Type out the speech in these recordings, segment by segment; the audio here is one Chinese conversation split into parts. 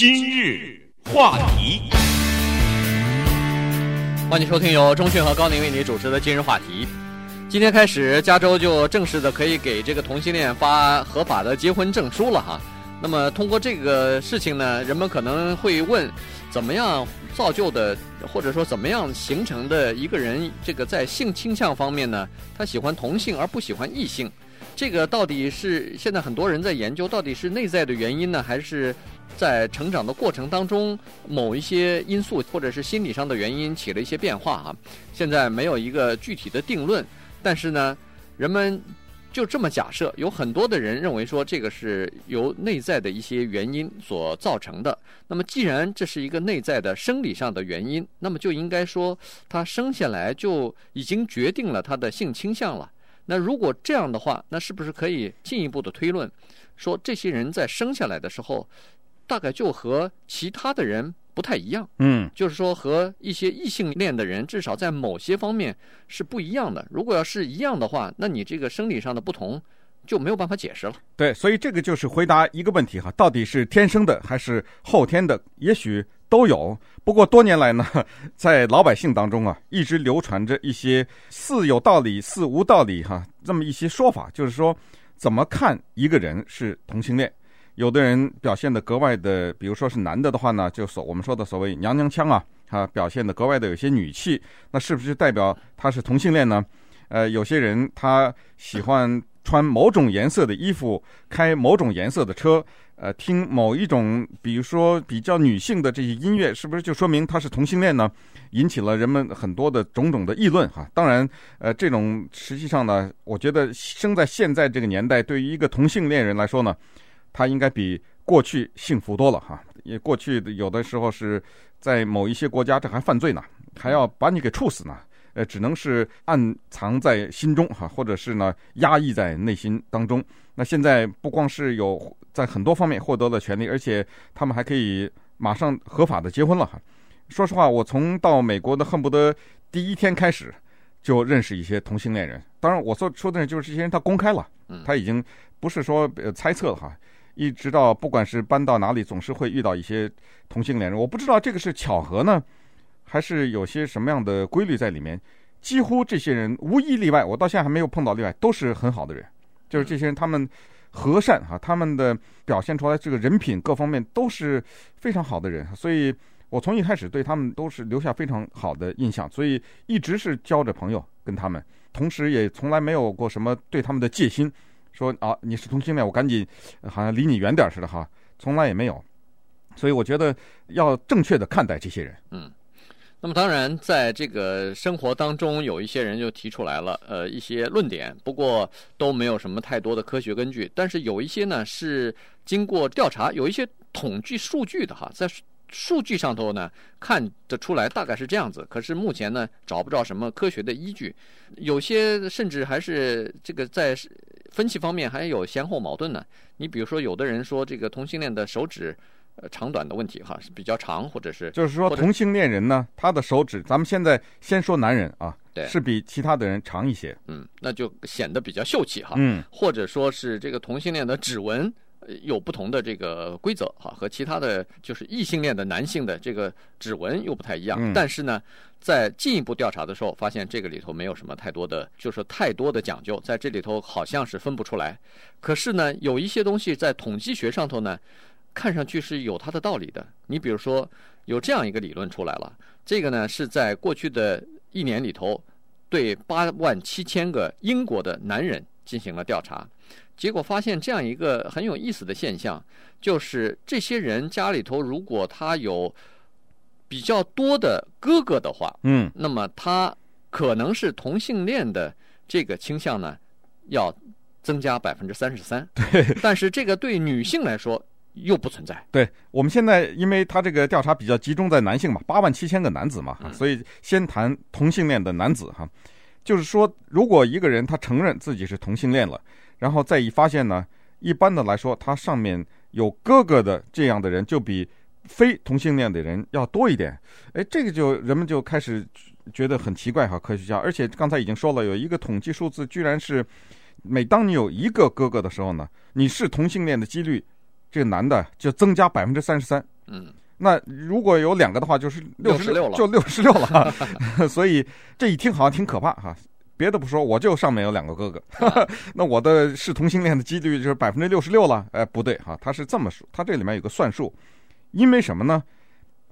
今日话题，欢迎收听由中讯和高宁为你主持的今日话题。今天开始，加州就正式的可以给这个同性恋发合法的结婚证书了哈。那么通过这个事情呢，人们可能会问，怎么样造就的，或者说怎么样形成的一个人，这个在性倾向方面呢，他喜欢同性而不喜欢异性？这个到底是现在很多人在研究，到底是内在的原因呢，还是在成长的过程当中某一些因素或者是心理上的原因起了一些变化啊？现在没有一个具体的定论，但是呢，人们就这么假设，有很多的人认为说这个是由内在的一些原因所造成的。那么既然这是一个内在的生理上的原因，那么就应该说他生下来就已经决定了他的性倾向了。那如果这样的话，那是不是可以进一步的推论，说这些人在生下来的时候，大概就和其他的人不太一样？嗯，就是说和一些异性恋的人，至少在某些方面是不一样的。如果要是一样的话，那你这个生理上的不同就没有办法解释了。对，所以这个就是回答一个问题哈，到底是天生的还是后天的？也许。都有，不过多年来呢，在老百姓当中啊，一直流传着一些似有道理、似无道理哈，这么一些说法，就是说怎么看一个人是同性恋？有的人表现得格外的，比如说是男的的话呢，就所我们说的所谓娘娘腔啊，啊，表现得格外的有些女气，那是不是代表他是同性恋呢？呃，有些人他喜欢穿某种颜色的衣服，开某种颜色的车。呃，听某一种，比如说比较女性的这些音乐，是不是就说明他是同性恋呢？引起了人们很多的种种的议论哈。当然，呃，这种实际上呢，我觉得生在现在这个年代，对于一个同性恋人来说呢，他应该比过去幸福多了哈。也过去有的时候是在某一些国家，这还犯罪呢，还要把你给处死呢。呃，只能是暗藏在心中哈，或者是呢压抑在内心当中。那现在不光是有在很多方面获得了权利，而且他们还可以马上合法的结婚了哈。说实话，我从到美国的恨不得第一天开始就认识一些同性恋人。当然，我所说的就是这些人他公开了，他已经不是说呃猜测了哈。一直到不管是搬到哪里，总是会遇到一些同性恋人。我不知道这个是巧合呢，还是有些什么样的规律在里面？几乎这些人无一例外，我到现在还没有碰到例外，都是很好的人。就是这些人，他们和善哈，他们的表现出来这个人品各方面都是非常好的人。所以我从一开始对他们都是留下非常好的印象，所以一直是交着朋友跟他们，同时也从来没有过什么对他们的戒心，说啊你是同性恋，我赶紧好像离你远点似的哈，从来也没有。所以我觉得要正确的看待这些人。嗯，那么当然，在这个生活当中，有一些人就提出来了，呃，一些论点，不过都没有什么太多的科学根据。但是有一些呢，是经过调查，有一些统计数据的哈，在数据上头呢看得出来，大概是这样子。可是目前呢，找不着什么科学的依据，有些甚至还是这个在分析方面还有先后矛盾呢。你比如说，有的人说这个同性恋的手指。呃，长短的问题哈，是比较长，或者是就是说同性恋人呢，他的手指，咱们现在先说男人啊，对，是比其他的人长一些，嗯，那就显得比较秀气哈，嗯，或者说是这个同性恋的指纹有不同的这个规则哈，和其他的就是异性恋的男性的这个指纹又不太一样，嗯，但是呢，在进一步调查的时候，发现这个里头没有什么太多的，就是太多的讲究，在这里头好像是分不出来，可是呢，有一些东西在统计学上头呢。看上去是有它的道理的。你比如说，有这样一个理论出来了，这个呢是在过去的一年里头，对八万七千个英国的男人进行了调查，结果发现这样一个很有意思的现象，就是这些人家里头如果他有比较多的哥哥的话，嗯，那么他可能是同性恋的这个倾向呢，要增加百分之三十三。对，但是这个对女性来说。又不存在。对，我们现在，因为他这个调查比较集中在男性嘛，八万七千个男子嘛，所以先谈同性恋的男子哈。就是说，如果一个人他承认自己是同性恋了，然后再一发现呢，一般的来说，他上面有哥哥的这样的人，就比非同性恋的人要多一点。哎，这个就人们就开始觉得很奇怪哈，科学家。而且刚才已经说了，有一个统计数字，居然是每当你有一个哥哥的时候呢，你是同性恋的几率。这个男的就增加百分之三十三，嗯，那如果有两个的话，就是六十六了，就六十六了。所以这一听好像挺可怕哈。别的不说，我就上面有两个哥哥，那我的是同性恋的几率就是百分之六十六了。哎，不对哈，他是这么说，他这里面有个算术，因为什么呢？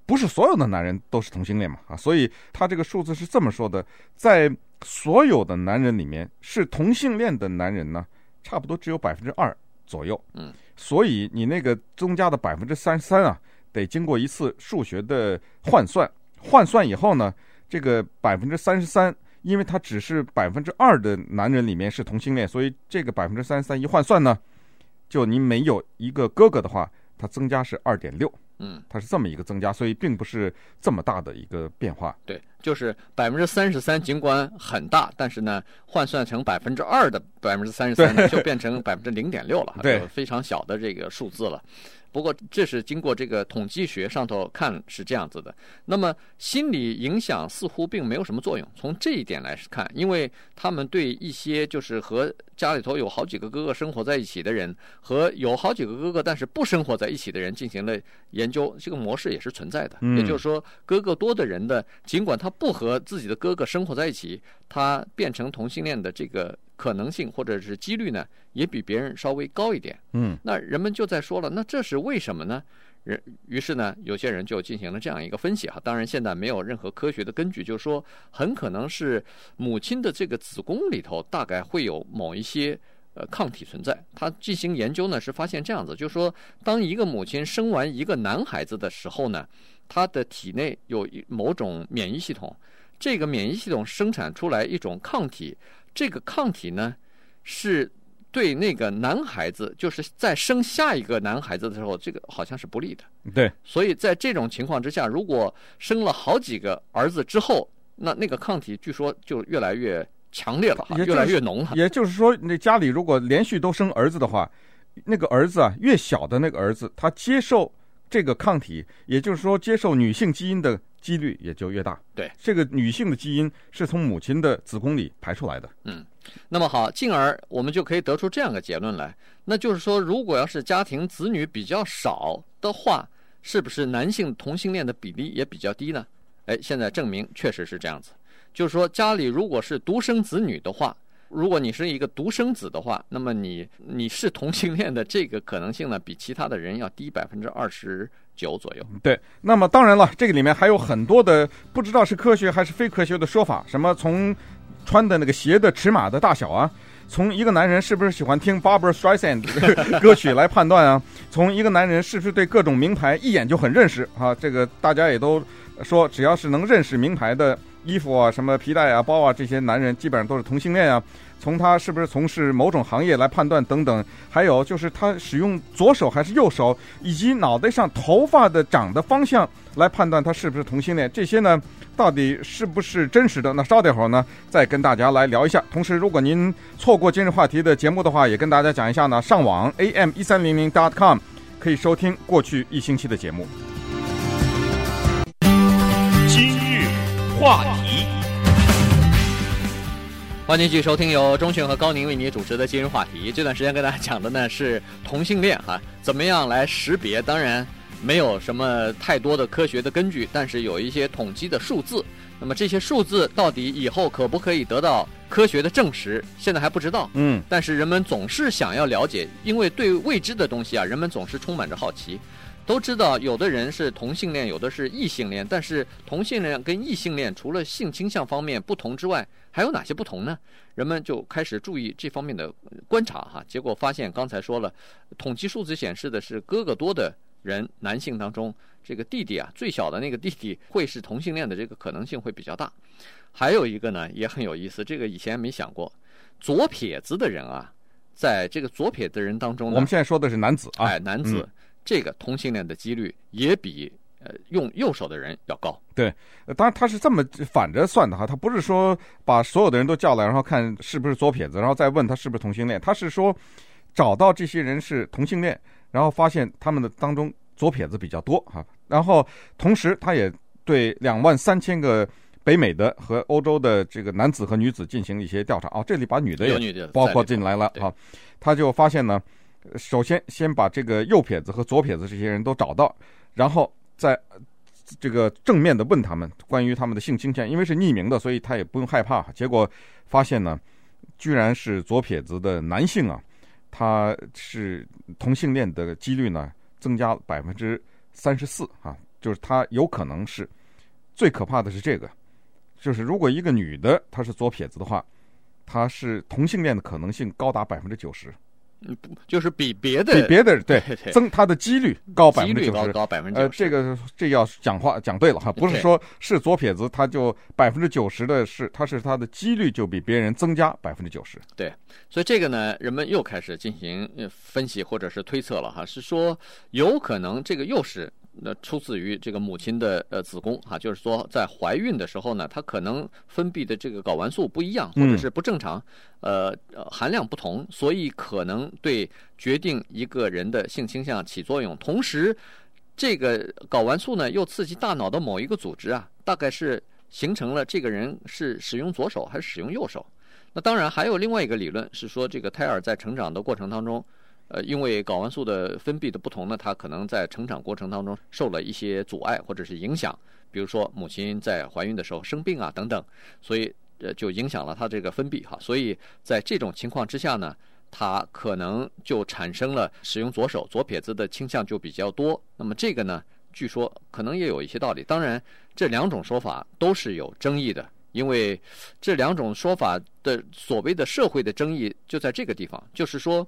不是所有的男人都是同性恋嘛啊，所以他这个数字是这么说的，在所有的男人里面，是同性恋的男人呢，差不多只有百分之二左右。嗯，所以你那个增加的百分之三十三啊，得经过一次数学的换算，换算以后呢，这个百分之三十三。因为他只是百分之二的男人里面是同性恋，所以这个百分之三十三一换算呢，就您没有一个哥哥的话，它增加是二点六，嗯，它是这么一个增加，所以并不是这么大的一个变化。对，就是百分之三十三，尽管很大，但是呢，换算成百分之二的百分之三十三，就变成百分之零点六了，对，非常小的这个数字了。不过，这是经过这个统计学上头看是这样子的。那么，心理影响似乎并没有什么作用。从这一点来看，因为他们对一些就是和家里头有好几个哥哥生活在一起的人，和有好几个哥哥但是不生活在一起的人进行了研究，这个模式也是存在的。也就是说，哥哥多的人的，尽管他不和自己的哥哥生活在一起，他变成同性恋的这个。可能性或者是几率呢，也比别人稍微高一点。嗯，那人们就在说了，那这是为什么呢？人于是呢，有些人就进行了这样一个分析哈。当然，现在没有任何科学的根据，就是说很可能是母亲的这个子宫里头大概会有某一些呃抗体存在。他进行研究呢，是发现这样子，就是说，当一个母亲生完一个男孩子的时候呢，他的体内有一某种免疫系统，这个免疫系统生产出来一种抗体。这个抗体呢，是对那个男孩子，就是在生下一个男孩子的时候，这个好像是不利的。对，所以在这种情况之下，如果生了好几个儿子之后，那那个抗体据说就越来越强烈了，越来越浓了。也就是说，那家里如果连续都生儿子的话，那个儿子啊，越小的那个儿子，他接受这个抗体，也就是说接受女性基因的。几率也就越大。对，这个女性的基因是从母亲的子宫里排出来的。嗯，那么好，进而我们就可以得出这样的结论来，那就是说，如果要是家庭子女比较少的话，是不是男性同性恋的比例也比较低呢？哎，现在证明确实是这样子。就是说，家里如果是独生子女的话，如果你是一个独生子的话，那么你你是同性恋的这个可能性呢，比其他的人要低百分之二十。九左右，对。那么当然了，这个里面还有很多的不知道是科学还是非科学的说法。什么从穿的那个鞋的尺码的大小啊，从一个男人是不是喜欢听 Barbra Streisand 歌曲来判断啊，从一个男人是不是对各种名牌一眼就很认识啊，这个大家也都说，只要是能认识名牌的衣服啊、什么皮带啊、包啊，这些男人基本上都是同性恋啊。从他是不是从事某种行业来判断等等，还有就是他使用左手还是右手，以及脑袋上头发的长的方向来判断他是不是同性恋，这些呢，到底是不是真实的？那稍等会儿呢，再跟大家来聊一下。同时，如果您错过今日话题的节目的话，也跟大家讲一下呢，上网 am 一三零零 dot com 可以收听过去一星期的节目。话题。欢迎继续收听由钟迅和高宁为你主持的今日话题。这段时间跟大家讲的呢是同性恋哈，怎么样来识别？当然没有什么太多的科学的根据，但是有一些统计的数字。那么这些数字到底以后可不可以得到科学的证实？现在还不知道。嗯，但是人们总是想要了解，因为对未知的东西啊，人们总是充满着好奇。都知道，有的人是同性恋，有的是异性恋。但是同性恋跟异性恋除了性倾向方面不同之外，还有哪些不同呢？人们就开始注意这方面的观察哈。结果发现，刚才说了，统计数字显示的是哥哥多的人，男性当中，这个弟弟啊，最小的那个弟弟会是同性恋的这个可能性会比较大。还有一个呢，也很有意思，这个以前没想过，左撇子的人啊，在这个左撇子的人当中呢，我们现在说的是男子啊，哎，男子。嗯这个同性恋的几率也比呃用右手的人要高。对，当然他是这么反着算的哈，他不是说把所有的人都叫来，然后看是不是左撇子，然后再问他是不是同性恋。他是说找到这些人是同性恋，然后发现他们的当中左撇子比较多哈。然后同时他也对两万三千个北美的和欧洲的这个男子和女子进行一些调查。哦，这里把女的也包括进来了哈。他就发现呢。首先先把这个右撇子和左撇子这些人都找到，然后再这个正面的问他们关于他们的性倾向，因为是匿名的，所以他也不用害怕。结果发现呢，居然是左撇子的男性啊，他是同性恋的几率呢增加百分之三十四啊，就是他有可能是。最可怕的是这个，就是如果一个女的她是左撇子的话，她是同性恋的可能性高达百分之九十。嗯，就是比别的比别的 对，对，增它的几率高百分之九十，高百分之。呃，这个这要讲话讲对了哈，不是说是左撇子，他就百分之九十的是，他是他的几率就比别人增加百分之九十。对，所以这个呢，人们又开始进行分析或者是推测了哈，是说有可能这个又是。那出自于这个母亲的呃子宫哈，就是说在怀孕的时候呢，她可能分泌的这个睾丸素不一样，或者是不正常，呃含量不同，所以可能对决定一个人的性倾向起作用。同时，这个睾丸素呢又刺激大脑的某一个组织啊，大概是形成了这个人是使用左手还是使用右手。那当然还有另外一个理论是说，这个胎儿在成长的过程当中。呃，因为睾丸素的分泌的不同呢，它可能在成长过程当中受了一些阻碍或者是影响，比如说母亲在怀孕的时候生病啊等等，所以呃就影响了它这个分泌哈，所以在这种情况之下呢，它可能就产生了使用左手左撇子的倾向就比较多。那么这个呢，据说可能也有一些道理。当然，这两种说法都是有争议的，因为这两种说法的所谓的社会的争议就在这个地方，就是说。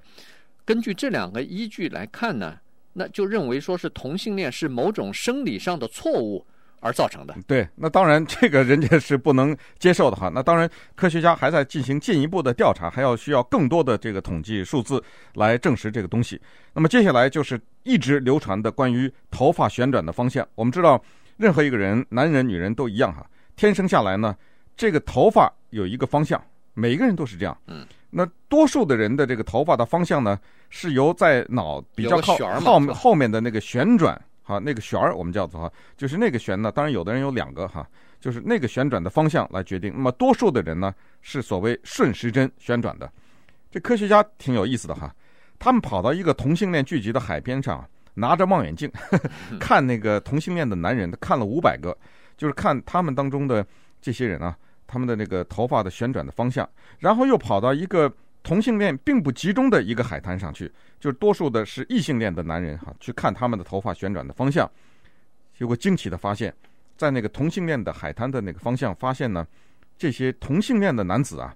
根据这两个依据来看呢，那就认为说是同性恋是某种生理上的错误而造成的。对，那当然这个人家是不能接受的哈。那当然，科学家还在进行进一步的调查，还要需要更多的这个统计数字来证实这个东西。那么接下来就是一直流传的关于头发旋转的方向。我们知道，任何一个人，男人女人都一样哈，天生下来呢，这个头发有一个方向，每一个人都是这样。嗯。那多数的人的这个头发的方向呢，是由在脑比较靠后后面的那个旋转哈，那个旋儿我们叫做哈，就是那个旋呢。当然有的人有两个哈，就是那个旋转的方向来决定。那么多数的人呢，是所谓顺时针旋转的。这科学家挺有意思的哈，他们跑到一个同性恋聚集的海边上，拿着望远镜呵呵 看那个同性恋的男人，看了五百个，就是看他们当中的这些人啊。他们的那个头发的旋转的方向，然后又跑到一个同性恋并不集中的一个海滩上去，就是多数的是异性恋的男人哈，去看他们的头发旋转的方向。结果惊奇的发现，在那个同性恋的海滩的那个方向，发现呢，这些同性恋的男子啊，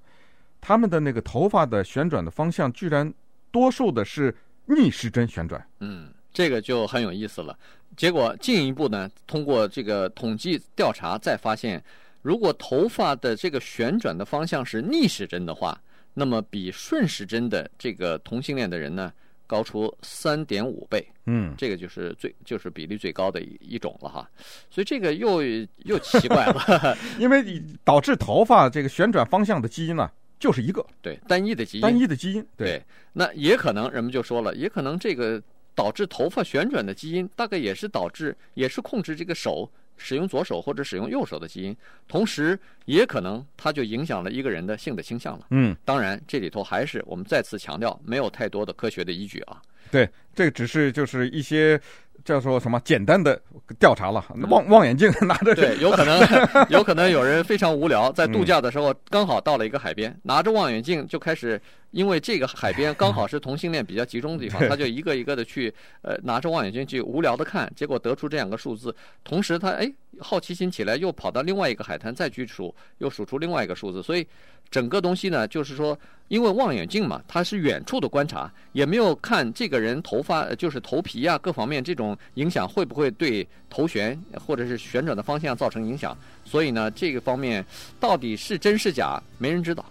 他们的那个头发的旋转的方向，居然多数的是逆时针旋转。嗯，这个就很有意思了。结果进一步呢，通过这个统计调查，再发现。如果头发的这个旋转的方向是逆时针的话，那么比顺时针的这个同性恋的人呢，高出三点五倍。嗯，这个就是最就是比例最高的一一种了哈。所以这个又又奇怪了，因为导致头发这个旋转方向的基因呢，就是一个对单一的基因，单一的基因。对，对，那也可能人们就说了，也可能这个导致头发旋转的基因，大概也是导致也是控制这个手。使用左手或者使用右手的基因，同时也可能它就影响了一个人的性的倾向了。嗯，当然这里头还是我们再次强调，没有太多的科学的依据啊。对，这个只是就是一些。叫做什么简单的调查了，望望远镜 拿着。对，有可能，有可能有人非常无聊，在度假的时候刚好到了一个海边，拿着望远镜就开始，因为这个海边刚好是同性恋比较集中的地方，他就一个一个的去，呃，拿着望远镜去无聊的看，结果得出这两个数字，同时他哎好奇心起来，又跑到另外一个海滩再去数，又数出另外一个数字，所以。整个东西呢，就是说，因为望远镜嘛，它是远处的观察，也没有看这个人头发，就是头皮啊各方面这种影响会不会对头旋或者是旋转的方向造成影响，所以呢，这个方面到底是真是假，没人知道。